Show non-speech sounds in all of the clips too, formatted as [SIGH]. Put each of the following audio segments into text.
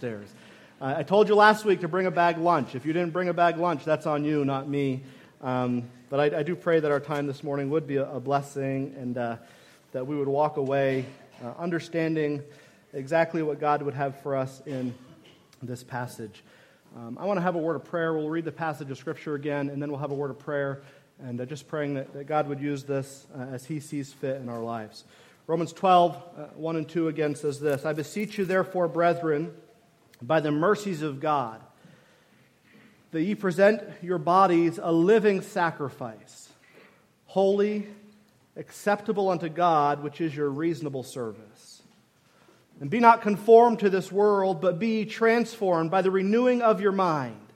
downstairs. Uh, I told you last week to bring a bag lunch. If you didn't bring a bag lunch, that's on you, not me. Um, but I, I, do pray that our time this morning would be a, a blessing and uh, that we would walk away uh, understanding exactly what God would have for us in this passage. Um, I want to have a word of prayer. We'll read the passage of Scripture again, and then we'll have a word of prayer, and uh, just praying that, that, God would use this uh, as He sees fit in our lives. Romans 12, uh, 1 and 2 again says this I beseech you, therefore, brethren, by the mercies of God, that ye present your bodies a living sacrifice, holy, acceptable unto God, which is your reasonable service. And be not conformed to this world, but be transformed by the renewing of your mind,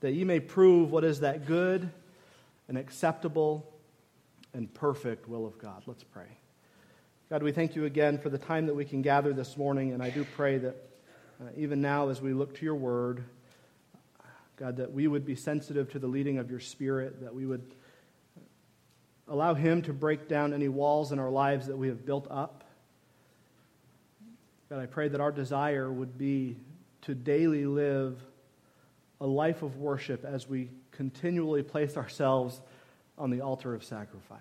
that ye may prove what is that good and acceptable and perfect will of God. Let's pray. God, we thank you again for the time that we can gather this morning, and I do pray that uh, even now as we look to your word, God, that we would be sensitive to the leading of your Spirit, that we would allow Him to break down any walls in our lives that we have built up. God, I pray that our desire would be to daily live a life of worship as we continually place ourselves on the altar of sacrifice.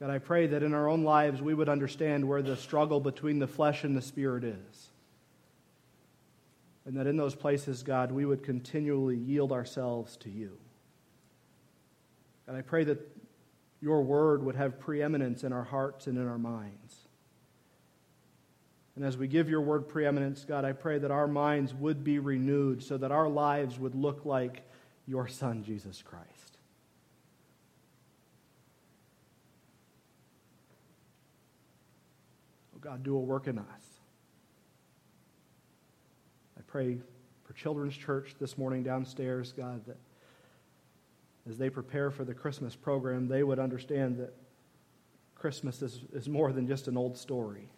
God, I pray that in our own lives we would understand where the struggle between the flesh and the spirit is. And that in those places, God, we would continually yield ourselves to you. And I pray that your word would have preeminence in our hearts and in our minds. And as we give your word preeminence, God, I pray that our minds would be renewed so that our lives would look like your Son, Jesus Christ. Oh, God, do a work in us. Pray for Children's Church this morning downstairs, God, that as they prepare for the Christmas program, they would understand that Christmas is, is more than just an old story,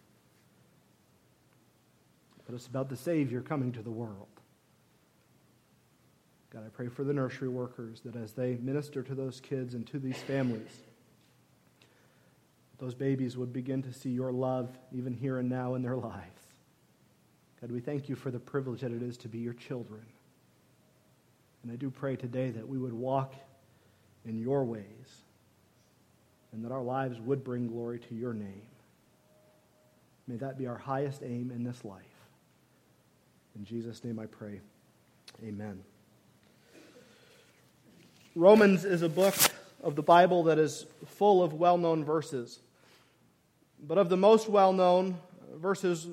but it's about the Savior coming to the world. God, I pray for the nursery workers that as they minister to those kids and to these families, those babies would begin to see your love even here and now in their lives. God, we thank you for the privilege that it is to be your children. And I do pray today that we would walk in your ways and that our lives would bring glory to your name. May that be our highest aim in this life. In Jesus' name I pray. Amen. Romans is a book of the Bible that is full of well known verses. But of the most well known, verses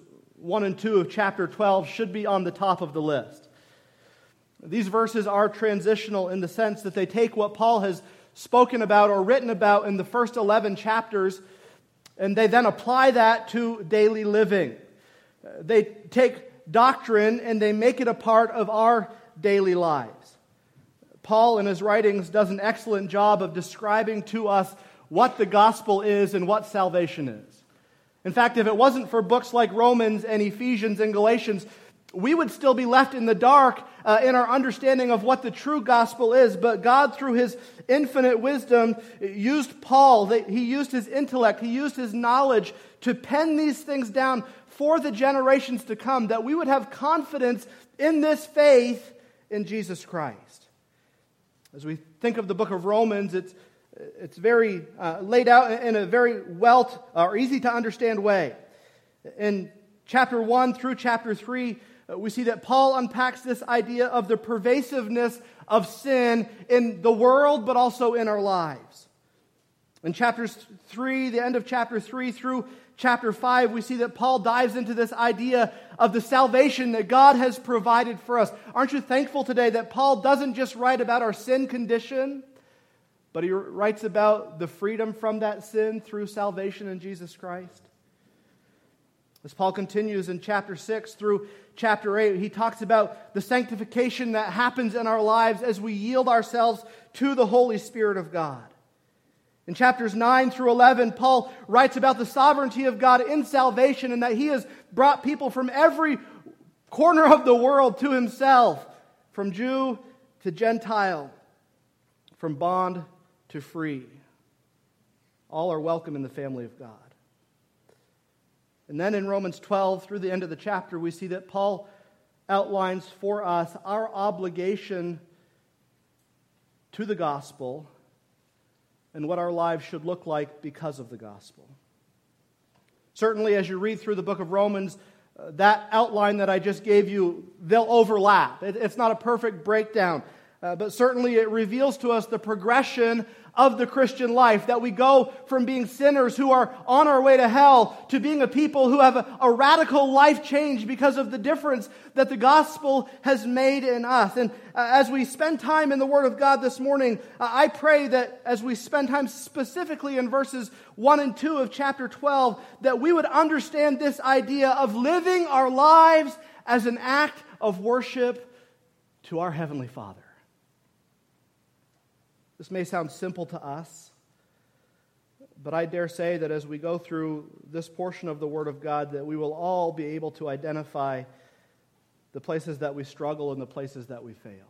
1 and 2 of chapter 12 should be on the top of the list. These verses are transitional in the sense that they take what Paul has spoken about or written about in the first 11 chapters and they then apply that to daily living. They take doctrine and they make it a part of our daily lives. Paul, in his writings, does an excellent job of describing to us what the gospel is and what salvation is. In fact, if it wasn't for books like Romans and Ephesians and Galatians, we would still be left in the dark uh, in our understanding of what the true gospel is. But God, through his infinite wisdom, used Paul. He used his intellect, he used his knowledge to pen these things down for the generations to come, that we would have confidence in this faith in Jesus Christ. As we think of the book of Romans, it's it's very uh, laid out in a very well uh, or easy to understand way. In chapter 1 through chapter 3, uh, we see that Paul unpacks this idea of the pervasiveness of sin in the world, but also in our lives. In chapters 3, the end of chapter 3 through chapter 5, we see that Paul dives into this idea of the salvation that God has provided for us. Aren't you thankful today that Paul doesn't just write about our sin condition? But he writes about the freedom from that sin through salvation in Jesus Christ. As Paul continues in chapter 6 through chapter 8, he talks about the sanctification that happens in our lives as we yield ourselves to the Holy Spirit of God. In chapters 9 through 11, Paul writes about the sovereignty of God in salvation and that he has brought people from every corner of the world to himself, from Jew to Gentile, from bond to free. All are welcome in the family of God. And then in Romans 12, through the end of the chapter, we see that Paul outlines for us our obligation to the gospel and what our lives should look like because of the gospel. Certainly, as you read through the book of Romans, uh, that outline that I just gave you, they'll overlap. It, it's not a perfect breakdown, uh, but certainly it reveals to us the progression of the Christian life, that we go from being sinners who are on our way to hell to being a people who have a, a, radical life change because of the difference that the gospel has made in us. And uh, as we spend time in the Word of God this morning, uh, I pray that as we spend time specifically in verses 1 and 2 of chapter 12, that we would understand this idea of living our lives as an act of worship to our Heavenly Father. This may sound simple to us, but I dare say that as we go through this portion of the Word of God, that we will all be able to identify the places that we struggle and the places that we fail.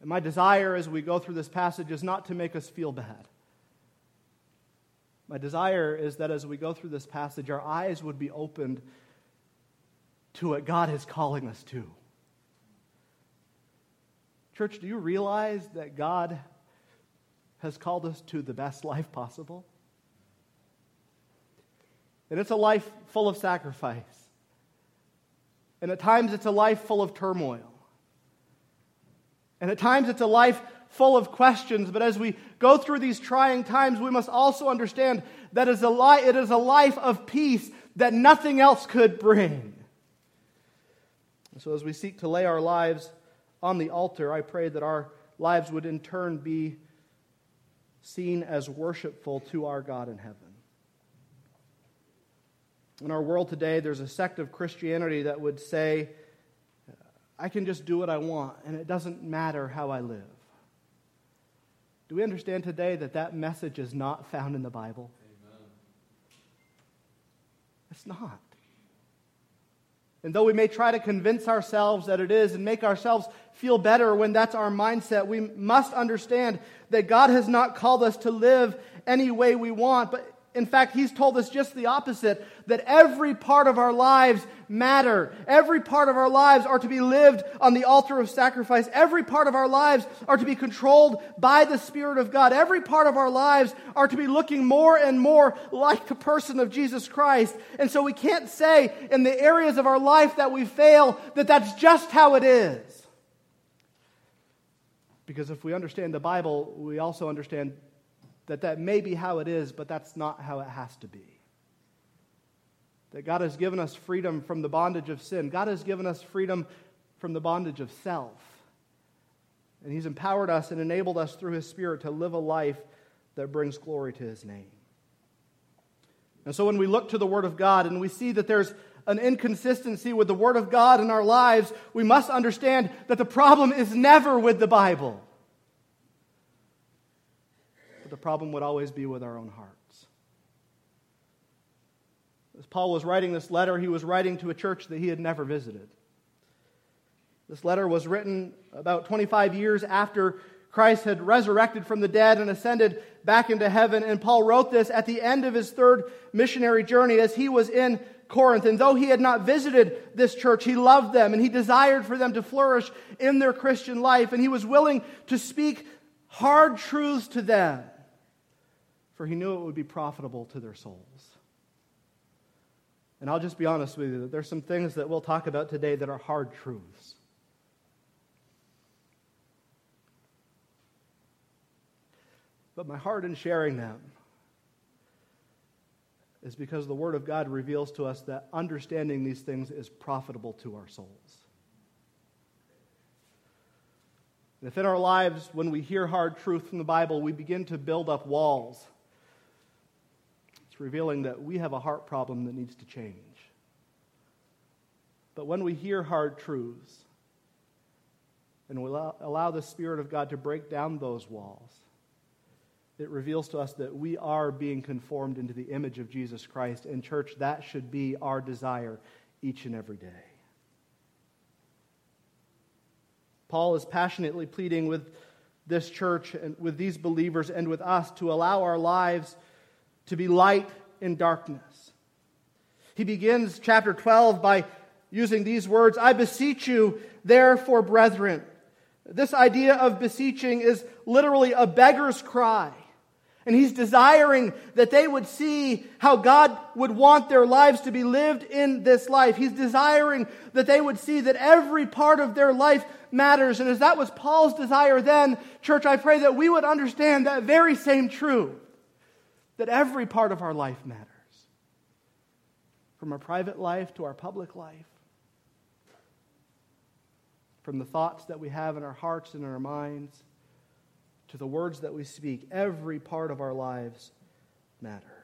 And my desire as we go through this passage is not to make us feel bad. My desire is that as we go through this passage, our eyes would be opened to what God is calling us to. Church, do you realize that God has called us to the best [LAUGHS] life possible? And it's a life full of sacrifice. And at times it's a life full of turmoil. And at times it's a life full of questions. But as we go through these trying times, we must also understand that it is a, life of peace that nothing else could bring. And so as we seek to lay our lives on the altar, I pray that our lives would in turn be seen as worshipful to our God in heaven. In our world today, there's a sect of Christianity that would say, I can just do what I want, and it doesn't matter how I live. Do we understand today that that message is not found in the Bible? Amen. It's not. And though we may try to convince ourselves that it is and make ourselves feel better when that's our mindset, we must understand that God has not called us to live any way we want, but in fact, he's told us just the opposite that every part of our lives matter. Every part of our lives are to be lived on the altar of sacrifice. Every part of our lives are to be controlled by the Spirit of God. Every part of our lives are to be looking more and more like the person of Jesus Christ. And so we can't say in the areas of our life that we fail that that's just how it is. Because if we understand the Bible, we also understand that that may be how it is, but that's not how it has to be. That God has given us freedom from the bondage of sin. God has given us freedom from the bondage of self. And He's empowered us and enabled us through His Spirit to live a life that brings glory to His name. And so when we look to the Word of God and we see that there's an inconsistency with the Word of God in our lives, we must understand that the problem is never with the Bible the problem would always be with our own hearts. As Paul was writing this letter, he was writing to a church that he had never visited. This letter was written about 25 years after Christ had resurrected from the dead and ascended back into heaven. And Paul wrote this at the end of his third missionary journey as he was in Corinth. And though he had not visited this church, he loved them and he desired for them to flourish in their Christian life. And he was willing to speak hard truths to them for he knew it would be profitable to their souls. And I'll just be honest with you, that there's some things that we'll talk about today that are hard truths. But my heart in sharing them is because the Word of God reveals to us that understanding these things is profitable to our souls. And if in our lives, when we hear hard truth from the Bible, we begin to build up walls revealing that we have a heart problem that needs to change. But when we hear hard truths and we allow, allow the Spirit of God to break down those walls, it reveals to us that we are being conformed into the image of Jesus Christ. And, church, that should be our desire each and every day. Paul is passionately pleading with this church and with these believers and with us to allow our lives to be light in darkness. He begins chapter 12 by using these words I beseech you, therefore, brethren. This idea of beseeching is literally a beggar's cry. And he's desiring that they would see how God would want their lives to be lived in this life. He's desiring that they would see that every part of their life matters. And as that was Paul's desire then, church, I pray that we would understand that very same truth that every part of our life matters. From our private life to our public life, from the thoughts that we have in our hearts and in our minds to the words that we speak, every part of our lives matter.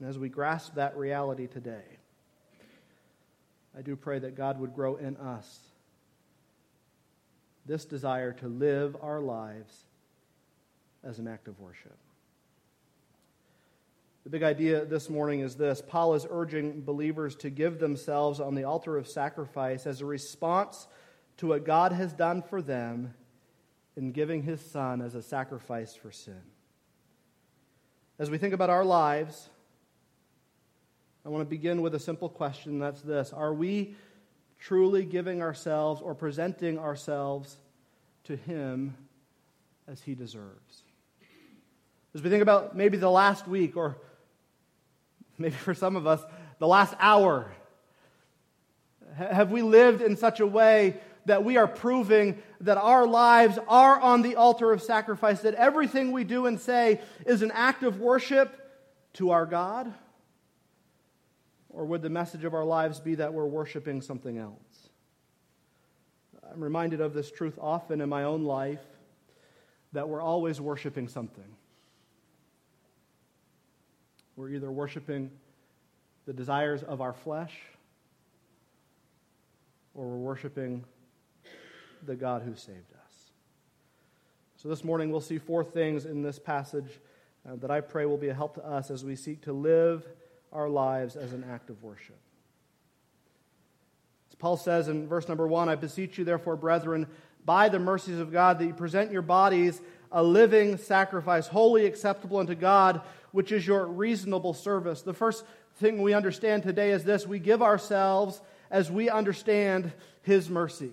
And as we grasp that reality today, I do pray that God would grow in us this desire to live our lives as an act of worship. The big idea this morning is this Paul is urging believers to give themselves on the altar of sacrifice as a response to what God has done for them in giving his son as a sacrifice for sin. As we think about our lives, I want to begin with a simple question that's this Are we truly giving ourselves or presenting ourselves to him as he deserves? As we think about maybe the last week or maybe for some of us, the last hour? Have we lived in such a way that we are proving that our lives are on the altar of sacrifice, that everything we do and say is an act of worship to our God? Or would the message of our lives be that we're worshiping something else? I'm reminded of this truth often in my own life that we're always worshiping something. We're either worshiping the desires of our flesh or we're worshiping the God who saved us. So this morning we'll see four things in this passage uh, that I pray will be a help to us as we seek to live our lives as an act of worship. As Paul says in verse number one, I beseech you, therefore, brethren, by the mercies of God, that you present your bodies a living sacrifice, wholly acceptable unto God, which is your reasonable service. The first thing we understand today is this we give ourselves as we understand His mercy.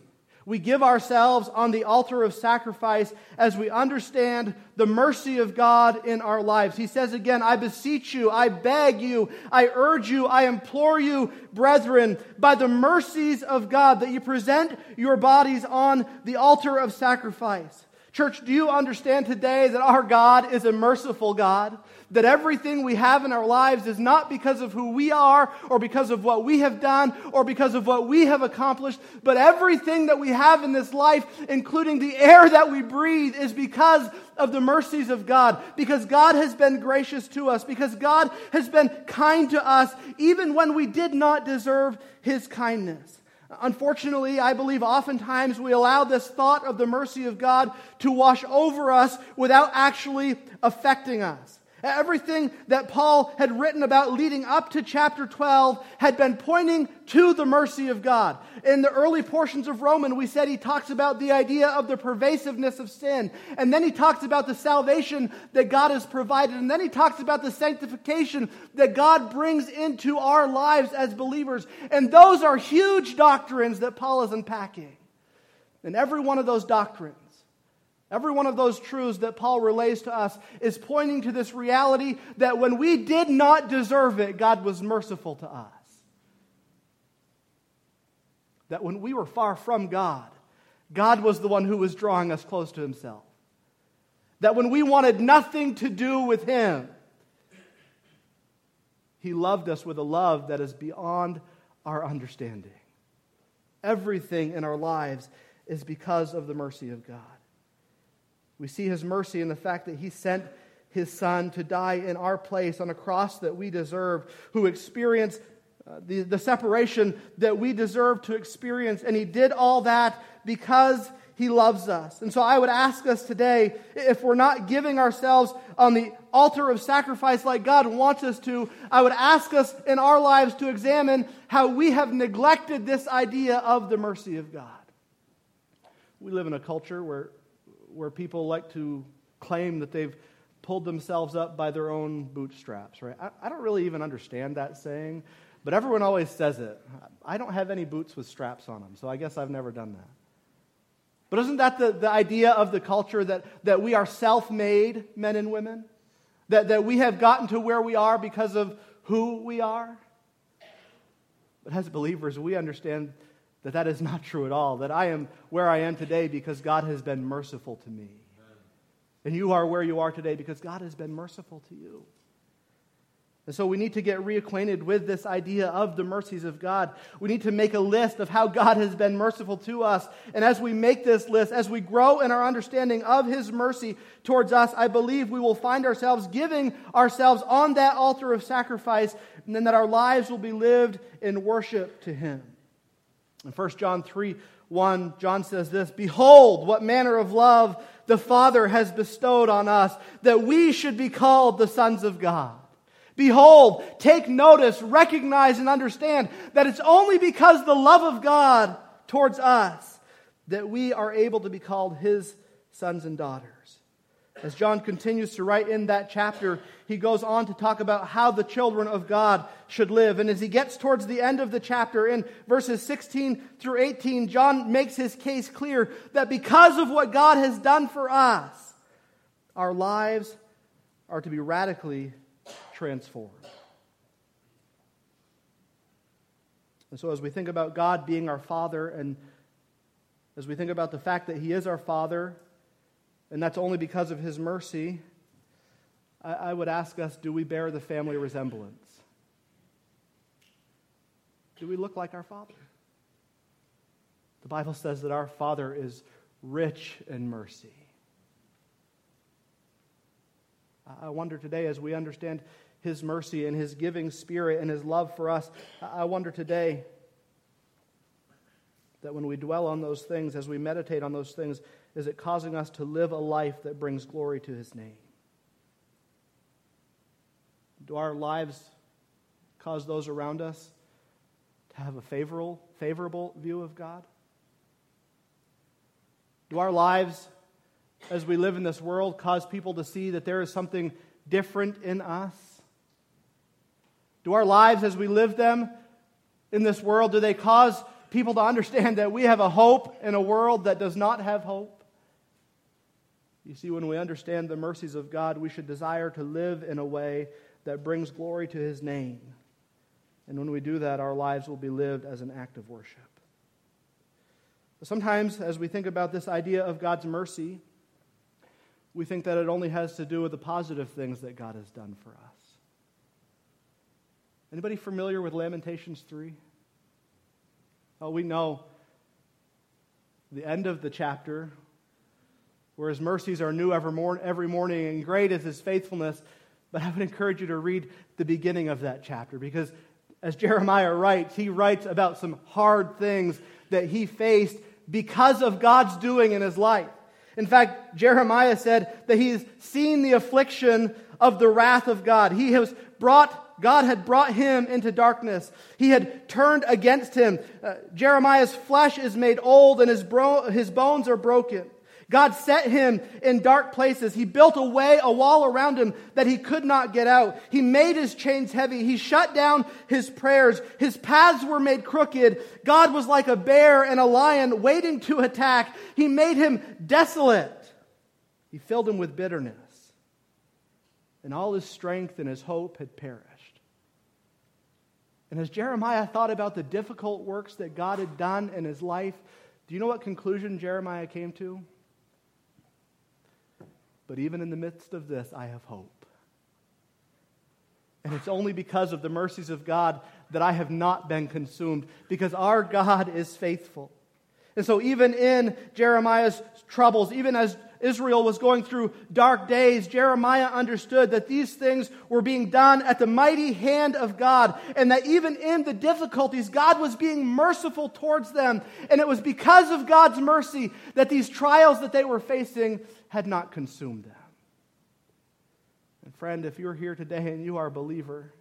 We give ourselves on the altar of sacrifice as we understand the mercy of God in our lives. He says again, I beseech you, I beg you, I urge you, I implore you, brethren, by the mercies of God, that you present your bodies on the altar of sacrifice. Church, do you understand today that our God is a merciful God? That everything we have in our lives is not because of who we are or because of what we have done or because of what we have accomplished, but everything that we have in this life, including the air that we breathe, is because of the mercies of God, because God has been gracious to us, because God has been kind to us, even when we did not deserve His kindness. Unfortunately, I believe oftentimes we allow this thought of the mercy of God to wash over us without actually affecting us. Everything that Paul had written about leading up to chapter 12 had been pointing to the mercy of God. In the early portions of Roman, we said he talks about the idea of the pervasiveness of sin. And then he talks about the salvation that God has provided. And then he talks about the sanctification that God brings into our lives as believers. And those are huge doctrines that Paul is unpacking. And every one of those doctrines Every one of those truths that Paul relays to us is pointing to this reality that when we did not deserve it, God was merciful to us. That when we were far from God, God was the one who was drawing us close to Himself. That when we wanted nothing to do with Him, He loved us with a love that is beyond our understanding. Everything in our lives is because of the mercy of God. We see his mercy in the fact that he sent his son to die in our place on a cross that we deserve, who experienced uh, the, the separation that we deserve to experience. And he did all that because he loves us. And so I would ask us today if we're not giving ourselves on the altar of sacrifice like God wants us to, I would ask us in our lives to examine how we have neglected this idea of the mercy of God. We live in a culture where where people like to claim that they've pulled themselves up by their own bootstraps, right? I, I don't really even understand that saying, but everyone always says it. I don't have any boots with straps on them, so I guess I've never done that. But isn't that the, the idea of the culture that, that we are self made men and women? That, that we have gotten to where we are because of who we are? But as believers, we understand that that is not true at all. That I am where I am today because God has been merciful to me. And you are where you are today because God has been merciful to you. And so we need to get reacquainted with this idea of the mercies of God. We need to make a list of how God has been merciful to us. And as we make this list, as we grow in our understanding of His mercy towards us, I believe we will find ourselves giving ourselves on that altar of sacrifice, and then that our lives will be lived in worship to Him. In 1 John 3 1, John says this Behold, what manner of love the Father has bestowed on us, that we should be called the sons of God. Behold, take notice, recognize, and understand that it's only because the love of God towards us that we are able to be called his sons and daughters. As John continues to write in that chapter, he goes on to talk about how the children of God should live. And as he gets towards the end of the chapter, in verses 16 through 18, John makes his case clear that because of what God has done for us, our lives are to be radically transformed. And so, as we think about God being our Father, and as we think about the fact that He is our Father, and that's only because of His mercy, I, I would ask us do we bear the family resemblance? Do we look like our Father? The Bible says that our Father is rich in mercy. I wonder today, as we understand his mercy and his giving spirit and his love for us. I wonder today that when we dwell on those things, as we meditate on those things, is it causing us to live a life that brings glory to his name? Do our lives cause those around us to have a favorable, favorable view of God? Do our lives, as we live in this world, cause people to see that there is something different in us? Do our lives as we live them in this world, do they cause people to understand that we have a hope in a world that does not have hope? You see, when we understand the mercies of God, we should desire to live in a way that brings glory to His name. And when we do that, our lives will be lived as an act of worship. Sometimes, as we think about this idea of God's mercy, we think that it only has to do with the positive things that God has done for us. Anybody familiar with Lamentations 3? Oh, we know the end of the chapter, where his mercies are new every, morning, and great is his faithfulness. But I would encourage you to read the beginning of that chapter because as Jeremiah writes, he writes about some hard things that he faced because of God's doing in his life. In fact, Jeremiah said that he's seen the affliction of the wrath of God. He has brought God had brought him into darkness. He had turned against him. Uh, Jeremiah's flesh is made old and his, bro- his bones are broken. God set him in dark places. He built a way, a wall around him that he could not get out. He made his chains heavy. He shut down his prayers. His paths were made crooked. God was like a bear and a lion waiting to attack. He made him desolate. He filled him with bitterness. And all his strength and his hope had perished. And as Jeremiah thought about the difficult works that God had done in his life, do you know what conclusion Jeremiah came to? But even in the midst of this, I have hope. And it's only because of the mercies of God that I have not been consumed, because our God is faithful. And so, even in Jeremiah's troubles, even as Israel was going through dark days, Jeremiah understood that these things were being done at the mighty hand of God, and that even in the difficulties, God was being merciful towards them. And it was because of God's mercy that these trials that they were facing had not consumed them. And, friend, if you're here today and you are a believer,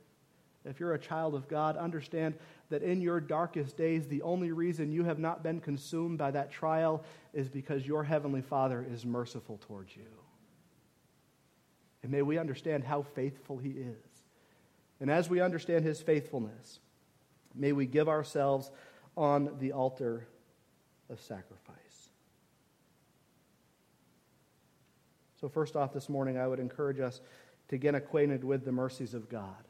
if you're a child of God, understand that in your darkest days, the only reason you have not been consumed by that trial is because your Heavenly Father is merciful towards you. And may we understand how faithful he is. And as we understand his faithfulness, may we give ourselves on the altar of sacrifice. So, first off, this morning, I would encourage us to get acquainted with the mercies of God.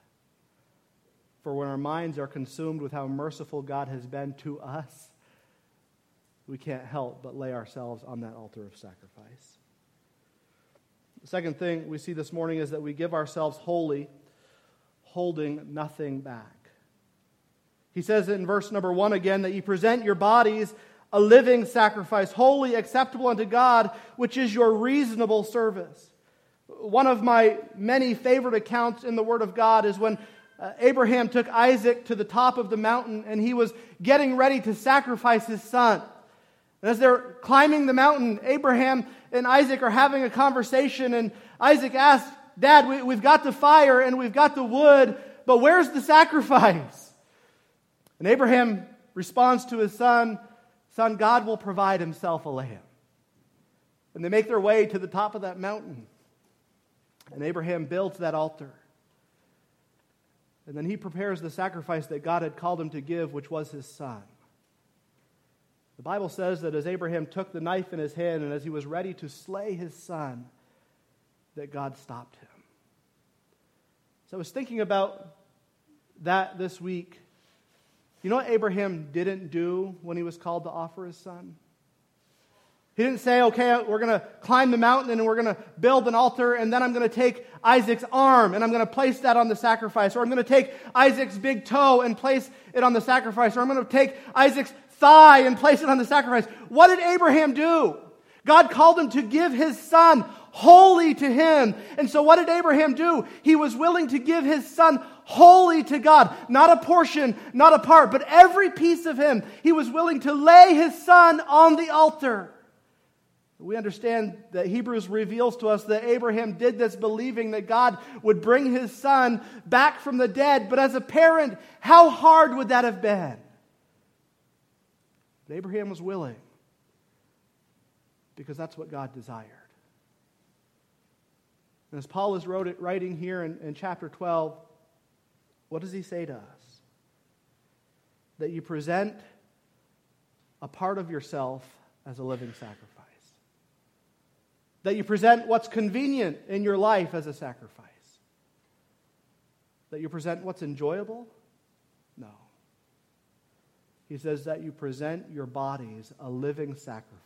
For when our minds are consumed with how merciful God has been to us, we can't help but lay ourselves on that altar of sacrifice. The second thing we see this morning is that we give ourselves wholly, holding nothing back. He says in verse number one again that you present your bodies a living sacrifice, holy, acceptable unto God, which is your reasonable service. One of my many favorite accounts in the Word of God is when uh, Abraham took Isaac to the top of the mountain and he was getting ready to sacrifice his son. And as they're climbing the mountain, Abraham and Isaac are having a conversation, and Isaac asks, Dad, we, we've got the fire and we've got the wood, but where's the sacrifice? And Abraham responds to his son, Son, God will provide himself a lamb. And they make their way to the top of that mountain. And Abraham builds that altar. And then he prepares the sacrifice that God had called him to give, which was his son. The Bible says that as Abraham took the knife in his hand and as he was ready to slay his son, that God stopped him. So I was thinking about that this week you know what Abraham didn't do when he was called to offer his son? He didn't say, okay, we're going to climb the mountain and we're going to build an altar, and then I'm going to take Isaac's arm and I'm going to place that on the sacrifice, or I'm going to take Isaac's big toe and place it on the sacrifice, or I'm going to take Isaac's thigh and place it on the sacrifice. What did Abraham do? God called him to give his son wholly to him. And so what did Abraham do? He was willing to give his son wholly to God. Not a portion, not a part, but every piece of him. He was willing to lay his son on the altar. We understand that Hebrews reveals to us that Abraham did this believing that God would bring his son back from the dead. But as a parent, how hard would that have been? But Abraham was willing because that's what God desired. And as Paul is wrote it, writing here in, in chapter 12, what does he say to us? That you present a part of yourself as a living sacrifice. That you present what's convenient in your life as a sacrifice. That you present what's enjoyable? No. He says that you present your bodies a living sacrifice,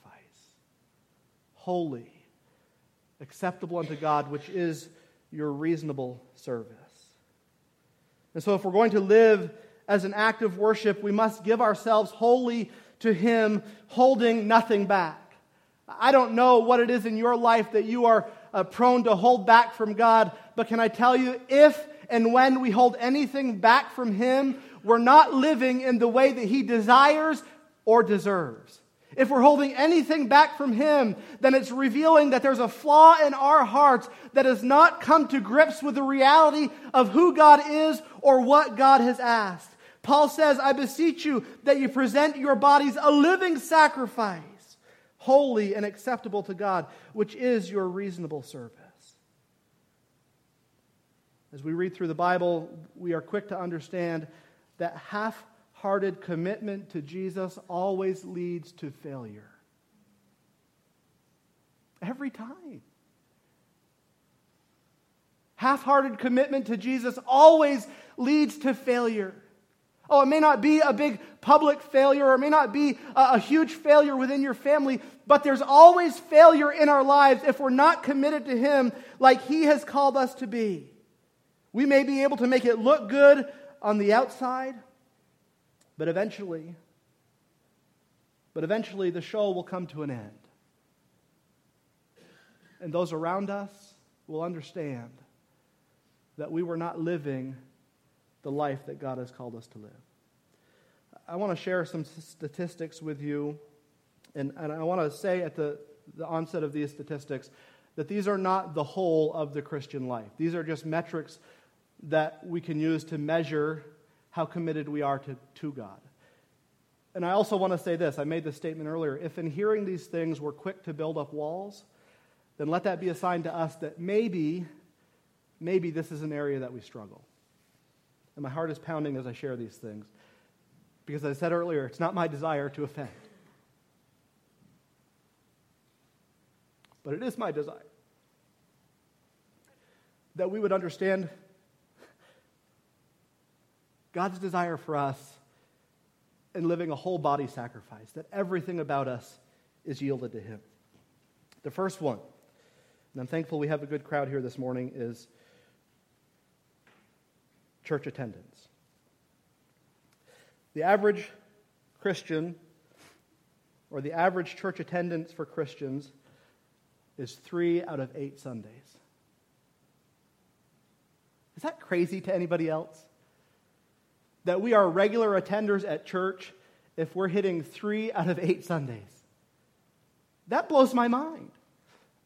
holy, acceptable unto God, which is your reasonable service. And so, if we're going to live as an act of worship, we must give ourselves wholly to Him, holding nothing back. I don't know what it is in your life that you are uh, prone to hold back from God, but can I tell you, if and when we hold anything back from Him, we're not living in the way that He desires or deserves. If we're holding anything back from Him, then it's revealing that there's a flaw in our hearts that has not come to grips with the reality of who God is or what God has asked. Paul says, I beseech you that you present your bodies a living sacrifice, holy and acceptable to God, which is your reasonable service. As we read through the Bible, we are quick to understand that half hearted commitment to Jesus always leads to failure. Every time. Half hearted commitment to Jesus always leads to failure. Oh, it may not be a big public failure, or it may not be a, huge failure within your family, but there's always failure in our lives if we're not committed to Him like He has called us to be. We may be able to make it look good on the outside, but eventually, but eventually the show will come to an end. And those around us will understand that we were not living the life that God has called us to live. I want to share some statistics with you, and, and I want to say at the, the onset of these statistics that these are not the whole of the Christian life. These are just metrics that we can use to measure how committed we are to, to God. And I also want to say this I made this statement earlier. If in hearing these things we're quick to build up walls, then let that be a sign to us that maybe maybe this is an area that we struggle. And my heart is pounding as I share these things. Because as I said earlier, it's not my desire to offend. But it is my desire that we would understand God's desire for us in living a whole body sacrifice, that everything about us is yielded to Him. The first one, and I'm thankful we have a good crowd here this morning, is church attendance. The average Christian, or the average church attendance for Christians, is three out of eight Sundays. Is that crazy to anybody else? That we are regular attenders at church if we're hitting three out of eight Sundays. That blows my mind.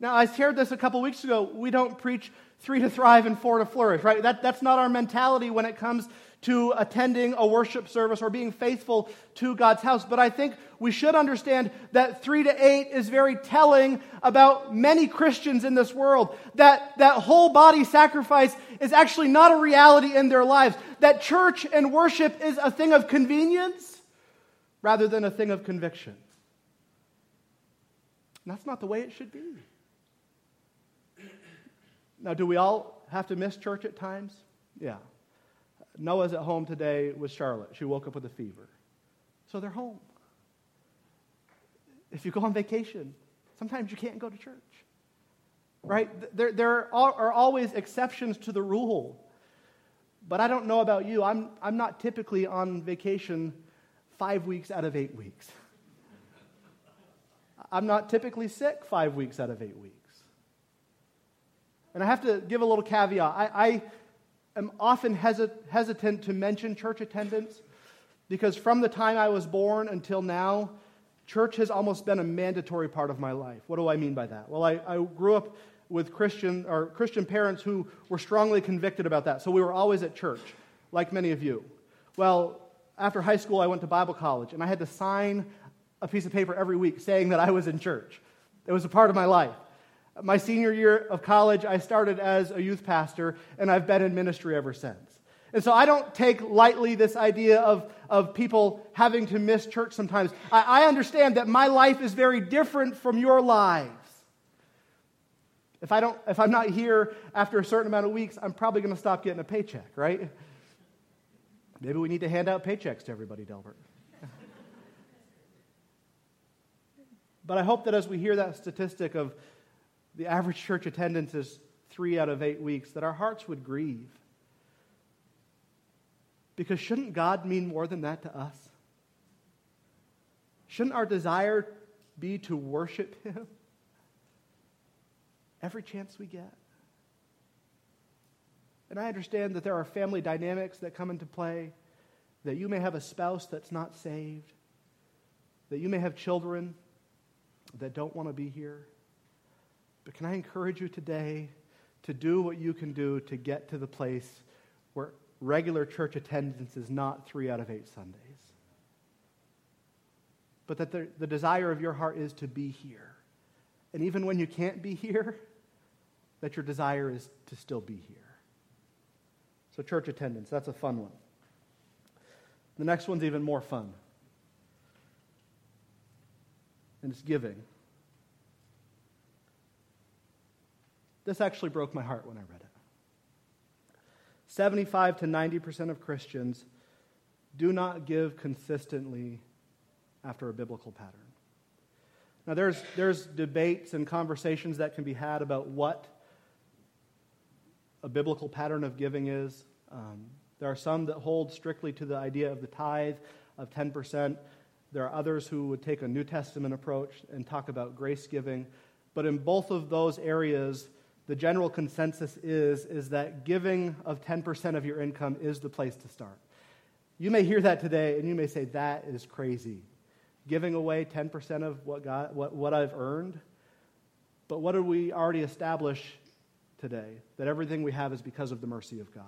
Now, I shared this a couple weeks ago. We don't preach three to thrive and four to flourish, right? That, that's not our mentality when it comes to attending a worship service or being faithful to God's house. But I think we should understand that three to eight is very telling about many Christians in this world. That, that whole body sacrifice is actually not a reality in their lives. That church and worship is a thing of convenience rather than a thing of conviction. And that's not the way it should be. Now, do we all have to miss church at times? Yeah. Noah's at home today with Charlotte. She woke up with a fever. So they're home. If you go on vacation, sometimes you can't go to church. Right? There, there are always exceptions to the rule. But I don't know about you. I'm, I'm not typically on vacation five weeks out of eight weeks. I'm not typically sick five weeks out of eight weeks. And I have to give a little caveat. I, I am often hesitant to mention church attendance because from the time I was born until now, church has almost been a mandatory part of my life. What do I mean by that? Well, I, I grew up with Christian or Christian parents who were strongly convicted about that. So we were always at church, like many of you. Well, after high school, I went to Bible college, and I had to sign a piece of paper every week saying that I was in church. It was a part of my life. My senior year of college, I started as a youth pastor, and I've been in ministry ever since. And so I don't take lightly this idea of, of people having to miss church sometimes. I, I understand that my life is very different from your lives. If, I don't, if I'm not here after a certain amount of weeks, I'm probably going to stop getting a paycheck, right? Maybe we need to hand out paychecks to everybody, Delbert. [LAUGHS] but I hope that as we hear that statistic of the average church attendance is three out of eight weeks, that our hearts would grieve. Because shouldn't God mean more than that to us? Shouldn't our desire be to worship Him every chance we get? And I understand that there are family dynamics that come into play, that you may have a spouse that's not saved, that you may have children that don't want to be here. But can I encourage you today to do what you can do to get to the place where regular church attendance is not three out of eight Sundays? But that the, the desire of your heart is to be here. And even when you can't be here, that your desire is to still be here. So, church attendance, that's a fun one. The next one's even more fun, and it's giving. This actually broke my heart when I read it. 75 to 90% of Christians do not give consistently after a biblical pattern. Now, there's, there's debates and conversations that can be had about what a biblical pattern of giving is. Um, there are some that hold strictly to the idea of the tithe of 10%. There are others who would take a New Testament approach and talk about grace giving. But in both of those areas, the general consensus is, is that giving of 10% of your income is the place to start. You may hear that today and you may say, that is crazy. Giving away 10% of what, God, what, what I've earned. But what did we already establish today? That everything we have is because of the mercy of God.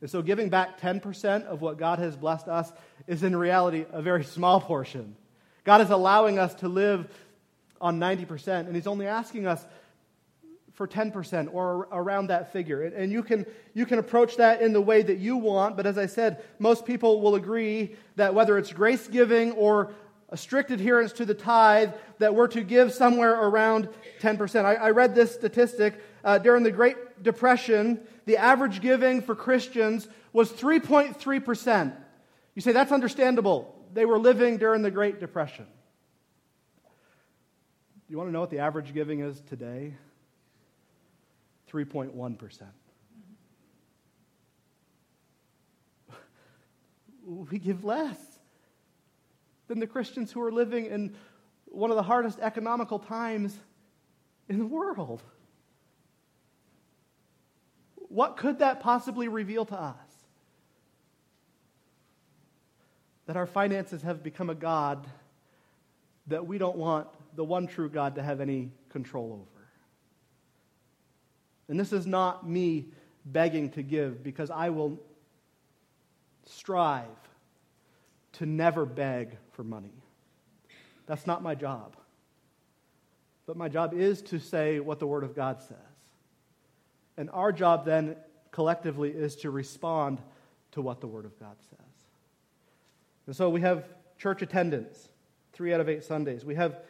And so giving back 10% of what God has blessed us is in reality a very small portion. God is allowing us to live on 90%, and He's only asking us for 10% or around that figure. And you can, you can approach that in the way that you want, but as I said, most people will agree that whether it's grace giving or a strict adherence to the tithe, that we're to give somewhere around 10%. I, I read this statistic. Uh, during the Great Depression, the average giving for Christians was 3.3%. You say, that's understandable. They were living during the Great Depression. You want to know what the average giving is today? 3.1%. [LAUGHS] We give less than the Christians who are living in one of the hardest economical times in the world. What could that possibly reveal to us? That our finances have become a God that we don't want the one true God to have any control over. And this is not me begging to give because I will strive to never beg for money. That's not my job. But my job is to say what the Word of God says. And our job then, collectively, is to respond to what the Word of God says. And so we have church attendance, three out of eight Sundays. We have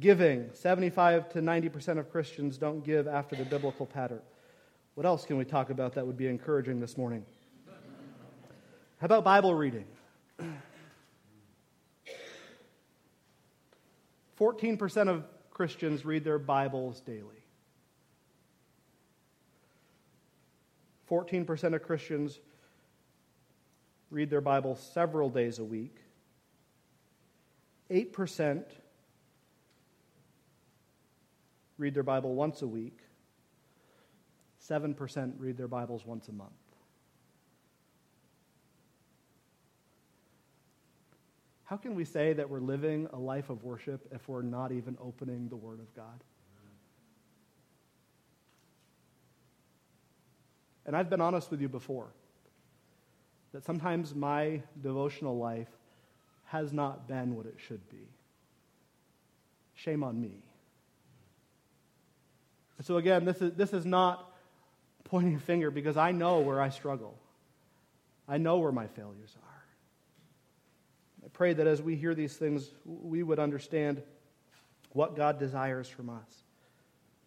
Giving 75 to 90% of Christians don't give after the biblical pattern. What else can we talk about that would be encouraging this morning? How about Bible reading? 14% of Christians read their Bibles daily. 14% of Christians read their Bible several days a week. 8% read their Bible once a week, 7% read their Bibles once a month. How can we say that we're living a life of worship if we're not even opening the Word of God? And I've been honest with you before that sometimes my devotional life has not been what it should be. Shame on me. So, again, this is, this is not pointing a finger because I know where I struggle. I know where my failures are. I pray that as we hear these things, we would understand what God desires from us.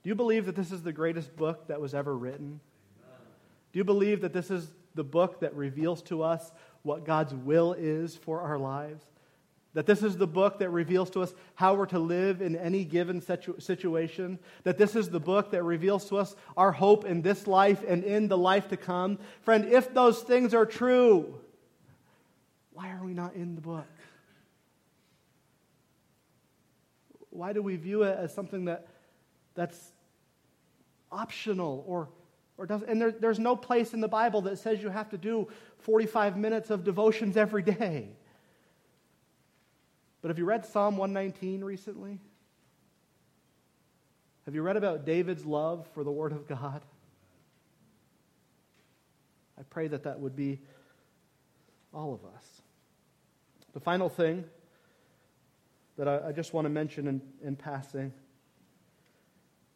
Do you believe that this is the greatest book that was ever written? Do you believe that this is the book that reveals to us what God's will is for our lives? That this is the book that reveals to us how we're to live in any given situ- situation. That this is the book that reveals to us our hope in this life and in the life to come. Friend, if those things are true, why are we not in the book? Why do we view it as something that, that's optional or, or doesn't? and there, there's no place in the Bible that says you have to do 45 minutes of devotions every day. But have you read Psalm 119 recently? Have you read about David's love for the Word of God? I pray that that would be all of us. The final thing that I, I just want to mention in, in passing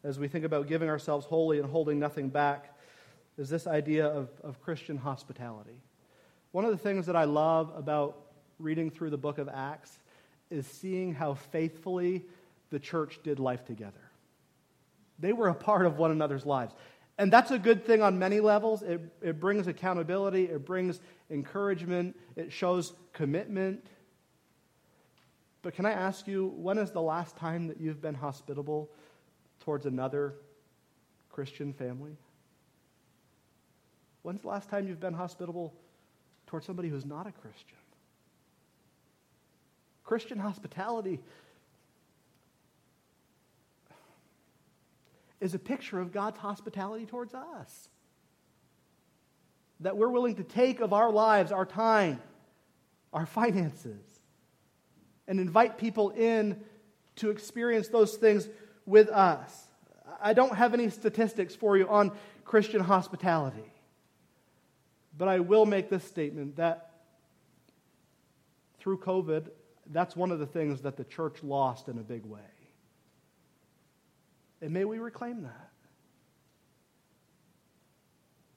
as we think about giving ourselves wholly and holding nothing back is this idea of, of Christian hospitality. One of the things that I love about reading through the book of Acts is seeing how faithfully the church did life together. They were a part of one another's lives. And that's a good thing on many levels. It, it brings accountability, it brings encouragement, it shows commitment. But can I ask you, when is the last time that you've been hospitable towards another Christian family? When's the last time you've been hospitable towards somebody who's not a Christian? Christian hospitality is a picture of God's hospitality towards us. That we're willing to take of our lives, our time, our finances, and invite people in to experience those things with us. I don't have any statistics for you on Christian hospitality, but I will make this statement that through COVID, that's one of the things that the church lost in a big way. And may we reclaim that.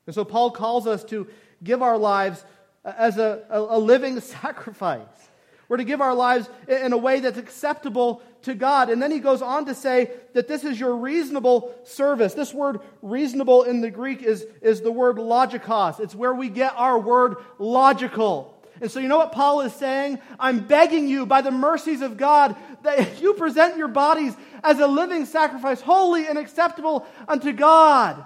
And so Paul calls us to give our lives as a, a, living [LAUGHS] sacrifice. We're to give our lives in a way that's acceptable to God. And then he goes on to say that this is your reasonable service. This word reasonable in the Greek is, is the word logikos. It's where we get our word logical. And so, you know what Paul is saying? I'm begging you, by the mercies of God, that [LAUGHS] you present your bodies as a living sacrifice, holy and acceptable unto God.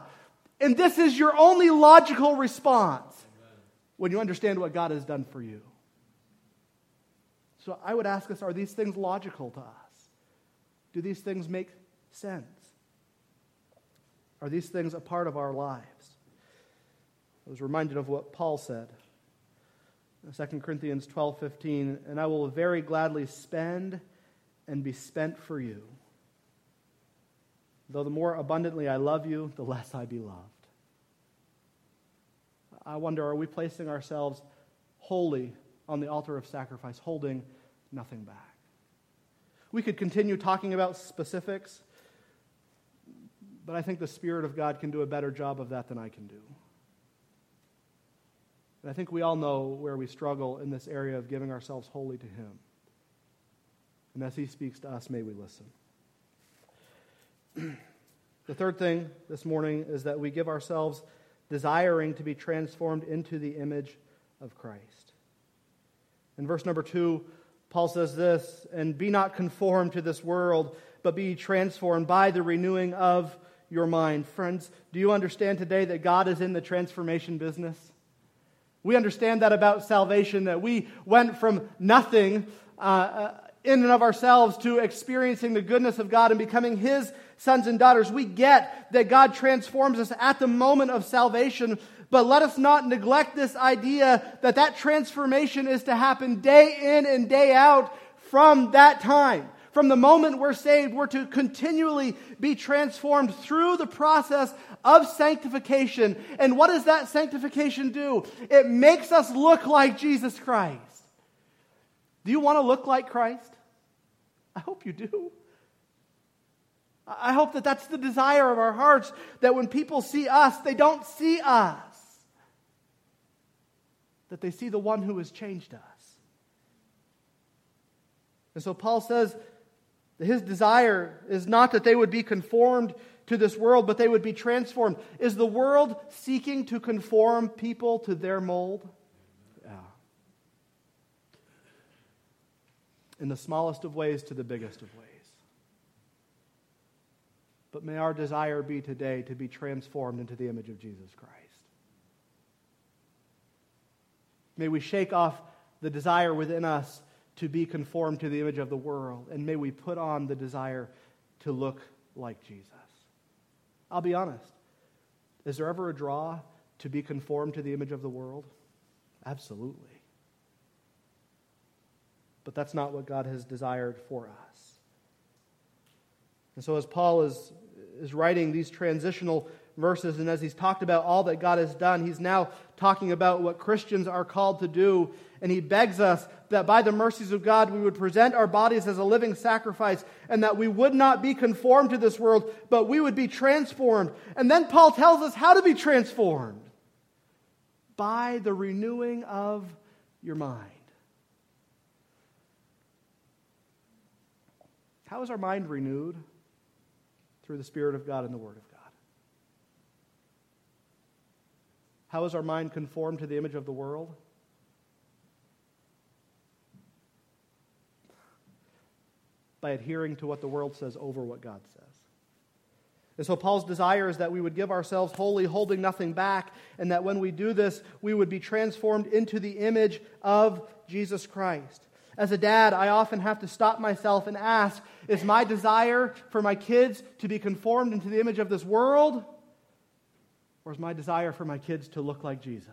And this is your only logical response when you understand what God has done for you. So I would ask us are these things logical to us? Do these things make sense? Are these things a part of our lives? I was reminded of what Paul said. 2 Corinthians 12 15, and I will very gladly spend and be spent for you. Though the more abundantly I love you, the less I be loved. I wonder are we placing ourselves wholly on the altar of sacrifice, holding nothing back? We could continue talking about specifics, but I think the Spirit of God can do a better job of that than I can do. And I think we all know where we struggle in this area of giving ourselves wholly to Him. And as He speaks to us, may we listen. [CLEARS THROAT] the third thing this morning is that we give ourselves desiring to be transformed into the image of Christ. In verse number two, Paul says this, and be not conformed to this world, but be transformed by the renewing of your mind. Friends, do you understand today that God is in the transformation business? We understand that about salvation, that we went from nothing uh, uh in and of ourselves to experiencing the goodness of God and becoming His sons and daughters. We get that God transforms us at the moment of salvation, but let us not neglect this idea that that transformation is to happen day in and day out from that time. From the moment we're saved, we're to continually be transformed through the process of sanctification. And what does that sanctification do? It makes us look like Jesus Christ. Do you want to look like Christ? I hope you do. I hope that that's the desire of our hearts, that when people see us, they don't see us, that they see the one who has changed us. And so Paul says his desire is not that they would be conformed to this world, but they would be transformed. Is the world seeking to conform people to their mold? in the smallest of ways to the biggest of ways. But may our desire be today to be transformed into the image of Jesus Christ. May we shake off the desire within us to be conformed to the image of the world, and may we put on the desire to look like Jesus. I'll be honest. Is there ever a draw to be conformed to the image of the world? Absolutely. But that's not what God has desired for us. And so, as Paul is, is writing these transitional verses, and as he's talked about all that God has done, he's now talking about what Christians are called to do. And he begs us that by the mercies of God, we would present our bodies as a living sacrifice, and that we would not be conformed to this world, but we would be transformed. And then Paul tells us how to be transformed by the renewing of your mind. How is our mind renewed? Through the Spirit of God and the Word of God. How is our mind conformed to the image of the world? By adhering to what the world says over what God says. And so, Paul's desire is that we would give ourselves wholly, holding nothing back, and that when we do this, we would be transformed into the image of Jesus Christ. As a dad, I often have to stop myself and ask Is my desire for my kids to be conformed into the image of this world? Or is my desire for my kids to look like Jesus?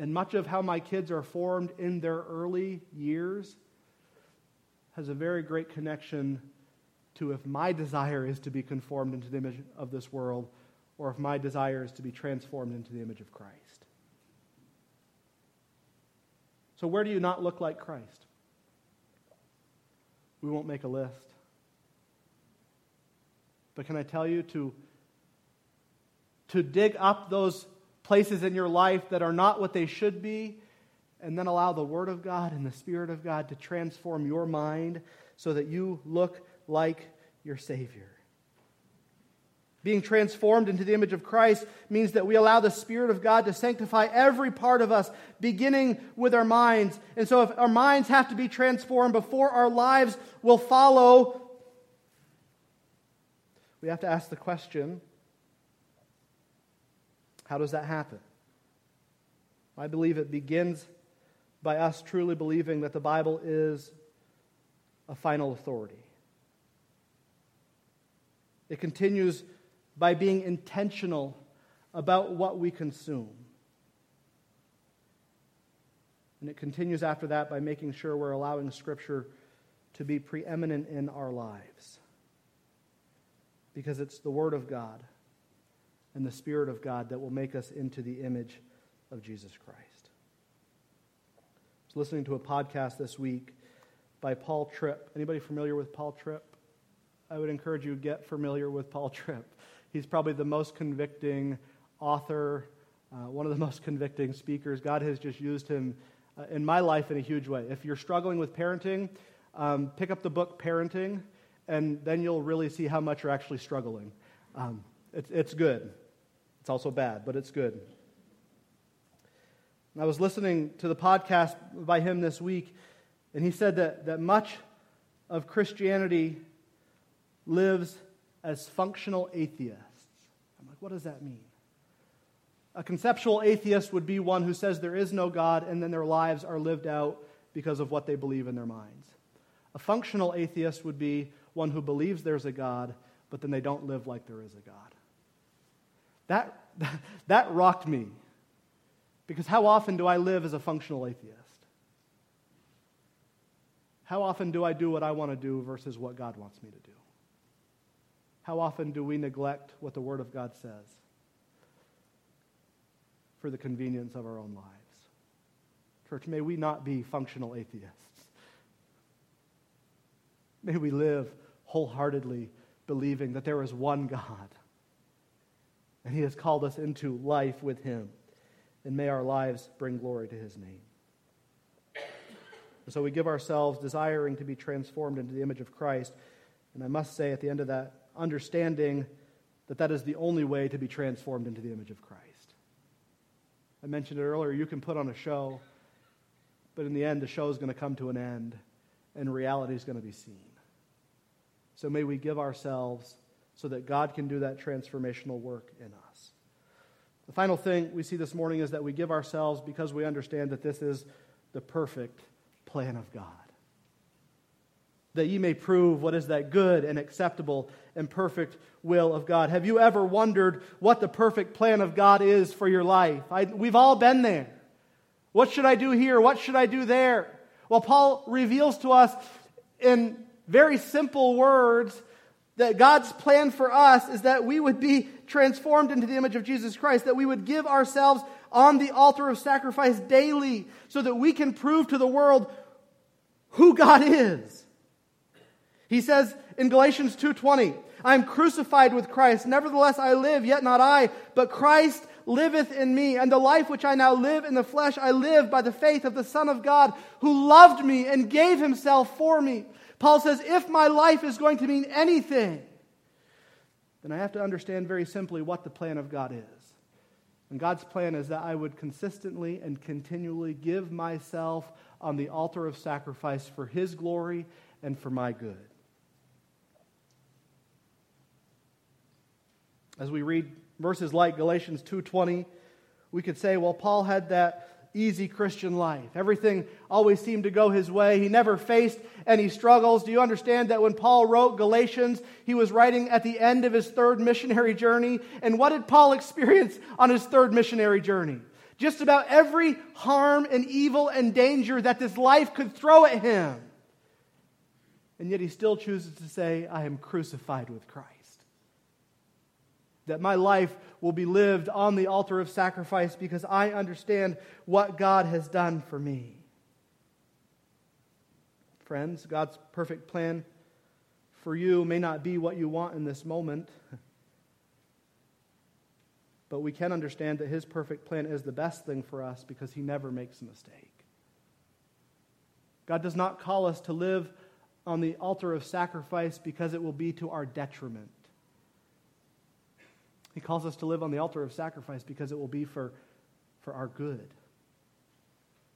And much of how my kids are formed in their early years has a very great connection to if my desire is to be conformed into the image of this world or if my desire is to be transformed into the image of Christ. So, where do you not look like Christ? We won't make a list. But can I tell you to, to dig up those places in your life that are not what they should be, and then allow the Word of God and the Spirit of God to transform your mind so that you look like your Savior. Being transformed into the image of Christ means that we allow the Spirit of God to sanctify every part of us, beginning with our minds. And so, if our minds have to be transformed before our lives will follow, we have to ask the question how does that happen? I believe it begins by us truly believing that the Bible is a final authority. It continues by being intentional about what we consume. And it continues after that by making sure we're allowing Scripture to be preeminent in our lives. Because it's the Word of God and the Spirit of God that will make us into the image of Jesus Christ. I was listening to a podcast this week by Paul Tripp. Anybody familiar with Paul Tripp? I would encourage you to get familiar with Paul [LAUGHS] Tripp. He's probably the most convicting author, uh, one of the most convicting speakers. God has just used him uh, in my life in a huge way. If you're struggling with parenting, um, pick up the book Parenting, and then you'll really see how much you're actually struggling. Um, it's, it's good. It's also bad, but it's good. I was listening to the podcast by him this week, and he said that, that much of Christianity lives as functional atheists. I'm like, what does that mean? A conceptual atheist would be one who says there is no God and then their lives are lived out because of what they believe in their minds. A functional atheist would be one who believes there's a God, but then they don't live like there is a God. That, [LAUGHS] that rocked me. Because how often do I live as a functional atheist? How often do I do what I want to do versus what God wants me to do? How often do we neglect what the Word of God says for the convenience of our own lives? Church, may we not be functional atheists. May we live wholeheartedly believing that there is one God and He has called us into life with Him. And may our lives bring glory to His name. And so we give ourselves desiring to be transformed into the image of Christ. And I must say at the end of that, understanding that that is the only way to be transformed into the image of Christ. I mentioned it earlier, you can put on a show, but in the end, the show is going to come to an end, and reality is going to be seen. So may we give ourselves so that God can do that transformational work in us. The final thing we see this morning is that we give ourselves because we understand that this is the perfect plan of God that ye may prove what is that good and acceptable and perfect will of God. Have you ever wondered what the perfect plan of God is for your life? I, we've all been there. What should I do here? What should I do there? Well, Paul reveals to us in very simple words that God's plan for us is that we would be transformed into the image of Jesus Christ, that we would give ourselves on the altar of sacrifice daily so that we can prove to the world who God is. He says in Galatians 2:20, I am crucified with Christ, nevertheless I live, yet not I, but Christ liveth in me, and the life which I now live in the flesh I live by the faith of the Son of God, who loved me and gave himself for me. Paul says, if my life is going to mean anything, then I have to understand very simply what the plan of God is. And God's plan is that I would consistently and continually give myself on the altar of sacrifice for His glory and for my good. As we read verses like Galatians 2:20, we could say, well, Paul had that easy Christian life. Everything always seemed to go his way. He never faced any struggles. Do you understand that when Paul wrote Galatians, he was writing at the end of his third missionary journey? And what did Paul experience on his third missionary journey? Just about every harm and evil and danger that this life could throw at him. And yet he still chooses to say, I am crucified with Christ that my life will be lived on the altar of sacrifice because I understand what God has done for me. Friends, God's perfect plan for you may not be what you want in this moment. [LAUGHS] but we can understand that His perfect plan is the best thing for us because He never makes a mistake. God does not call us to live on the altar of sacrifice because it will be to our detriment. He calls us to live on the altar of sacrifice because it will be for, for our good.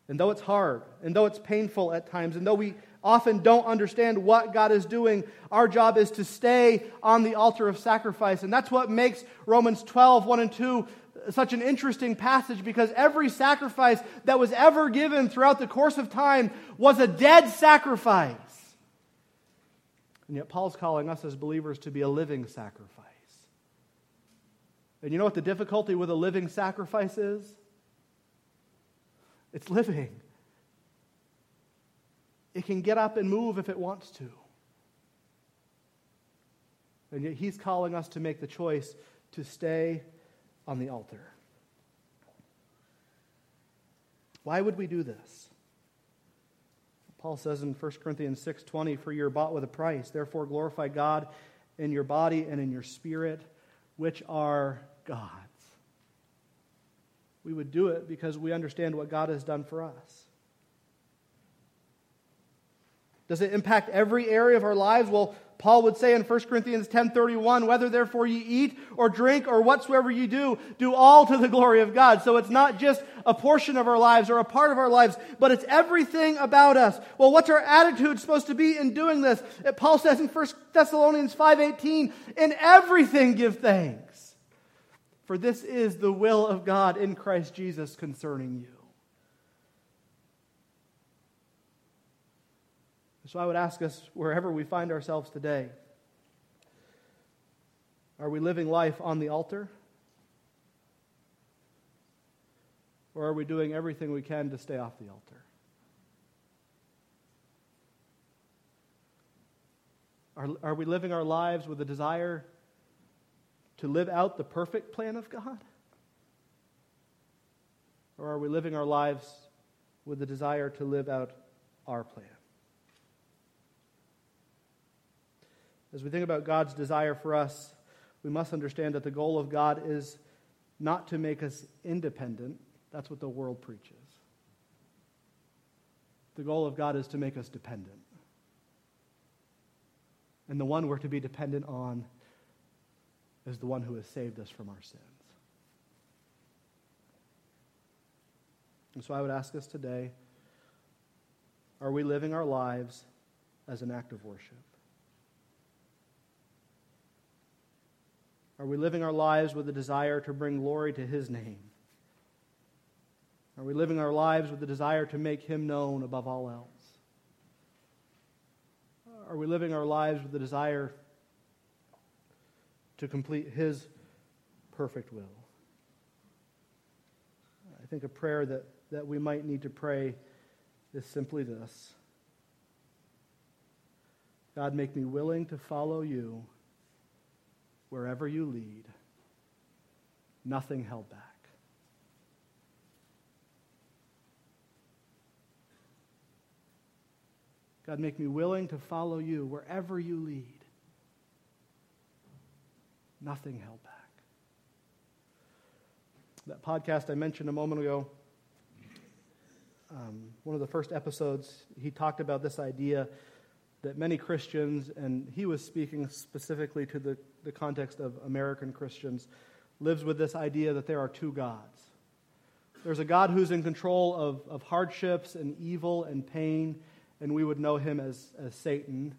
And though it's hard, and though it's painful at times, and though we often don't understand what God is doing, our job is to stay on the altar of sacrifice. And that's what makes Romans 12, 1 and 2 such an interesting passage because every sacrifice that was ever given throughout the course of time was a dead sacrifice. And yet, Paul's calling us as believers to be a living sacrifice. And you know what the difficulty with a living sacrifice is? It's living. It can get up and move if it wants to. And yet, he's calling us to make the choice to stay on the altar. Why would we do this? Paul says in 1 Corinthians 6:20 for you're bought with a price therefore glorify God in your body and in your spirit which are God's. We would do it because we understand what God has done for us. Does it impact every area of our lives? Well, Paul would say in 1 Corinthians 10:31, whether therefore ye eat or drink or whatsoever you do, do all to the glory of God. So it's not just a portion of our lives or a part of our lives, but it's everything about us. Well, what's our attitude supposed to be in doing this? Paul says in 1 Thessalonians 5:18, in everything give thanks. For this is the will of God in Christ Jesus concerning you. So I would ask us, wherever we find ourselves today, are we living life on the altar? Or are we doing everything we can to stay off the altar? Are, are we living our lives with a desire to live out the perfect plan of God? Or are we living our lives with the desire to live out our plan? As we think about God's desire for us, we must understand that the goal of God is not to make us independent. That's what the world preaches. The goal of God is to make us dependent. And the one we're to be dependent on is the one who has saved us from our sins. And so I would ask us today are we living our lives as an act of worship? Are we living our lives with a desire to bring glory to His name? Are we living our lives with the desire to make Him known above all else? Are we living our lives with the desire to complete His perfect will? I think a prayer that, that we might need to pray is simply this God, make me willing to follow you wherever you lead, nothing held back. God, make me willing to follow you wherever you lead. Nothing held back. That podcast I mentioned a moment ago, um, one of the first episodes, he talked about this idea that many Christians, and he was speaking specifically to the, the context of American Christians, lives with this idea that there are two gods. There's a God who's in control of, of hardships and evil and pain, and we would know him as, as Satan.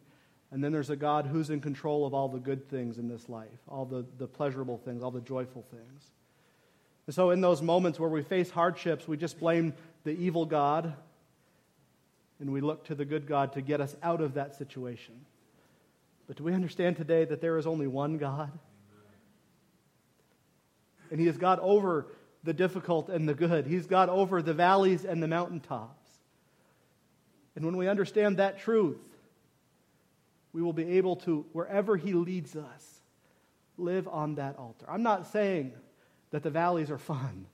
And then there's a God who's in control of all the good things in this life, all the, the pleasurable things, all the joyful things. And so, in those moments where we face hardships, we just blame the evil God and we look to the good God to get us out of that situation. But do we understand today that there is only one God? And He is God over the difficult and the good. He's God over the valleys and the mountaintops. And when we understand that truth, we will be able to, wherever He leads us, live on that altar. I'm not saying that the valleys are fun.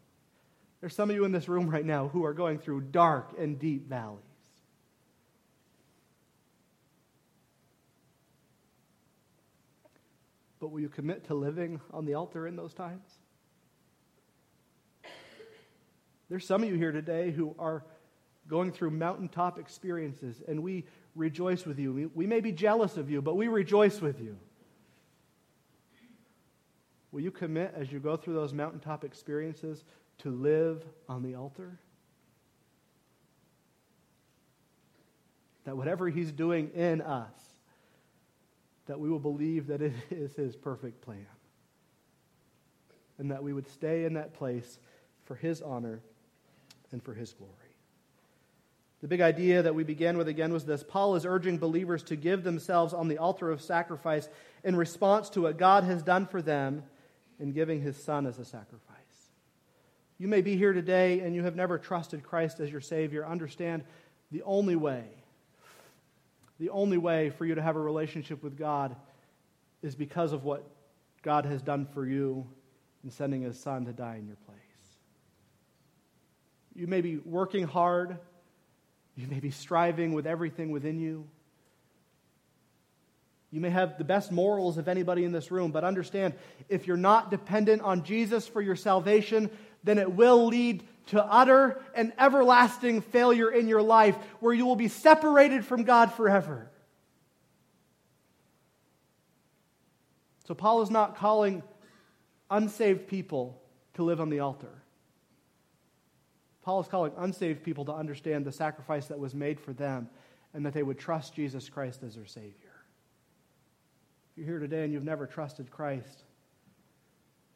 There's some of you in this room right now who are going through dark and deep valleys. But will you commit to living on the altar in those times? There's some of you here today who are going through mountaintop experiences, and we rejoice with you. We, may be jealous of you, but we rejoice with you. Will you commit as you go through those mountaintop experiences to live on the altar? That whatever He's doing in us, that we will believe that it [LAUGHS] is His perfect plan. And that we would stay in that place for His honor and for His glory. The big idea that we began with again was this Paul is urging believers to give themselves on the altar of sacrifice in response to what God has done for them in giving his son as a sacrifice. You may be here today and you have never trusted Christ as your Savior. Understand the only way, the only way for you to have a relationship with God is because of what God has done for you in sending his son to die in your place. You may be working hard, you may be striving with everything within you. You may have the best morals of anybody in this room, but understand if you're not dependent on Jesus for your salvation, then it will lead to utter and everlasting failure in your life where you will be separated from God forever. So, Paul is not calling unsaved people to live on the altar. Paul is calling unsaved people to understand the sacrifice that was made for them and that they would trust Jesus Christ as their Savior. If you're here today and you've never trusted Christ,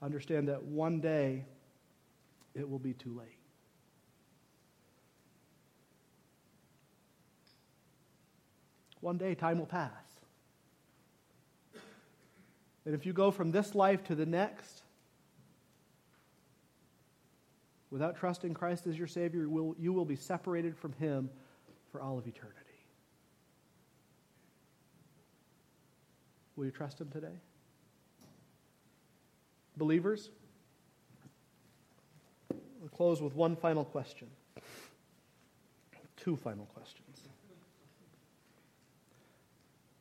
understand that one day it will be too late. One day time will pass. And if you go from this life to the next without trusting Christ as your Savior, you will, you will be separated from Him for all of eternity. Will you trust Him today? Believers, we'll close with one final question. Two final questions.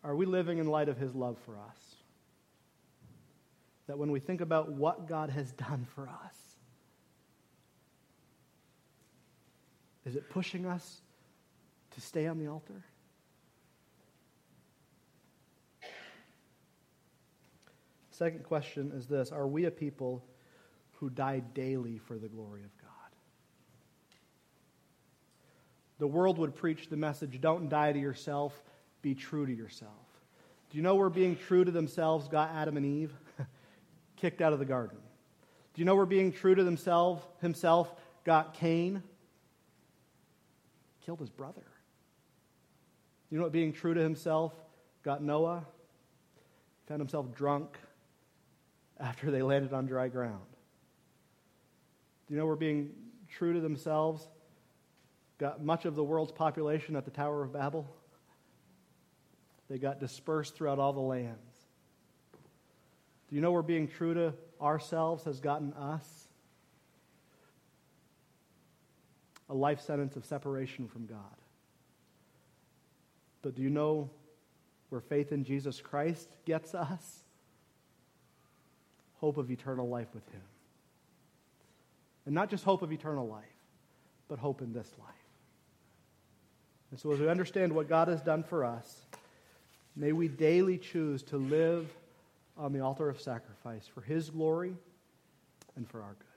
Are we living in light of His love for us? That when we think about what God has done for us, is it pushing us to stay on the altar? Second question is this Are we a people who die daily for the glory of God? The world would preach the message don't die to yourself, be true to yourself. Do you know where being true to themselves got Adam and Eve? [LAUGHS] Kicked out of the garden. Do you know where being true to themselves himself got Cain? Killed his brother. Do you know what being true to himself got Noah? Found himself drunk after they landed on dry ground. Do you know we're being true to themselves? Got much of the world's population at the Tower of Babel. They got dispersed throughout all the lands. Do you know we're being true to ourselves has gotten us? A life sentence of separation from God. But do you know where faith in Jesus Christ gets us? hope of eternal life with Him. And not just hope of eternal life, but hope in this life. And so, as we understand what God has done for us, may we daily choose to live on the altar of sacrifice for His glory and for our good.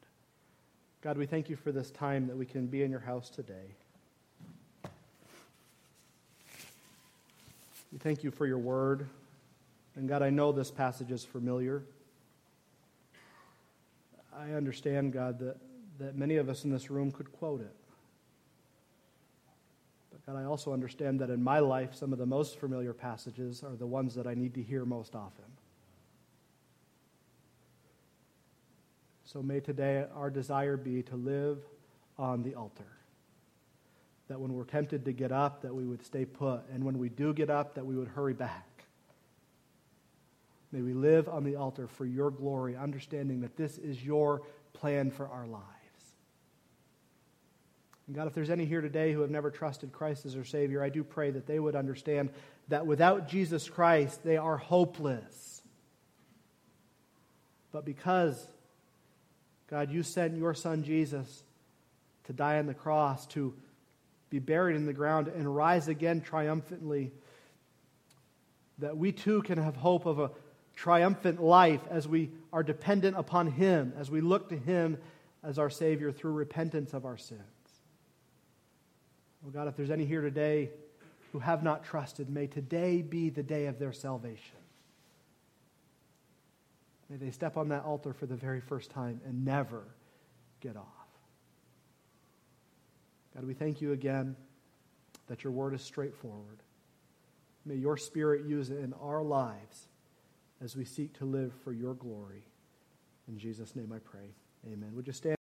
God, we thank you for this time that we can be in your house today. We thank you for your word. And God, I know this passage is familiar. I understand, God, that, that many of us in this room could quote it. But, God, I also understand that in my life, some of the most familiar passages are the ones that I need to hear most often. So may today our desire be to live on the altar. That when we're tempted to get up, that we would stay put. And when we do get up, that we would hurry back. May we live on the altar for your glory, understanding that this is your plan for our lives. And God, if there's any here today who have never trusted Christ as their Savior, I do pray that they would understand that without Jesus Christ, they are hopeless. But because, God, you sent your Son Jesus to die on the cross, to be buried in the ground, and rise again triumphantly, that we too can have hope of a triumphant life as we are dependent upon Him, as we look to Him as our Savior through repentance of our sins. Oh God, if there's any here today who have not trusted, may today be the day of their salvation. May they step on that altar for the very first time and never get off. God, we thank you again that your word is straightforward. May your spirit use it in our lives as we seek to live for your glory. In Jesus' name I pray. Amen. Would you stand?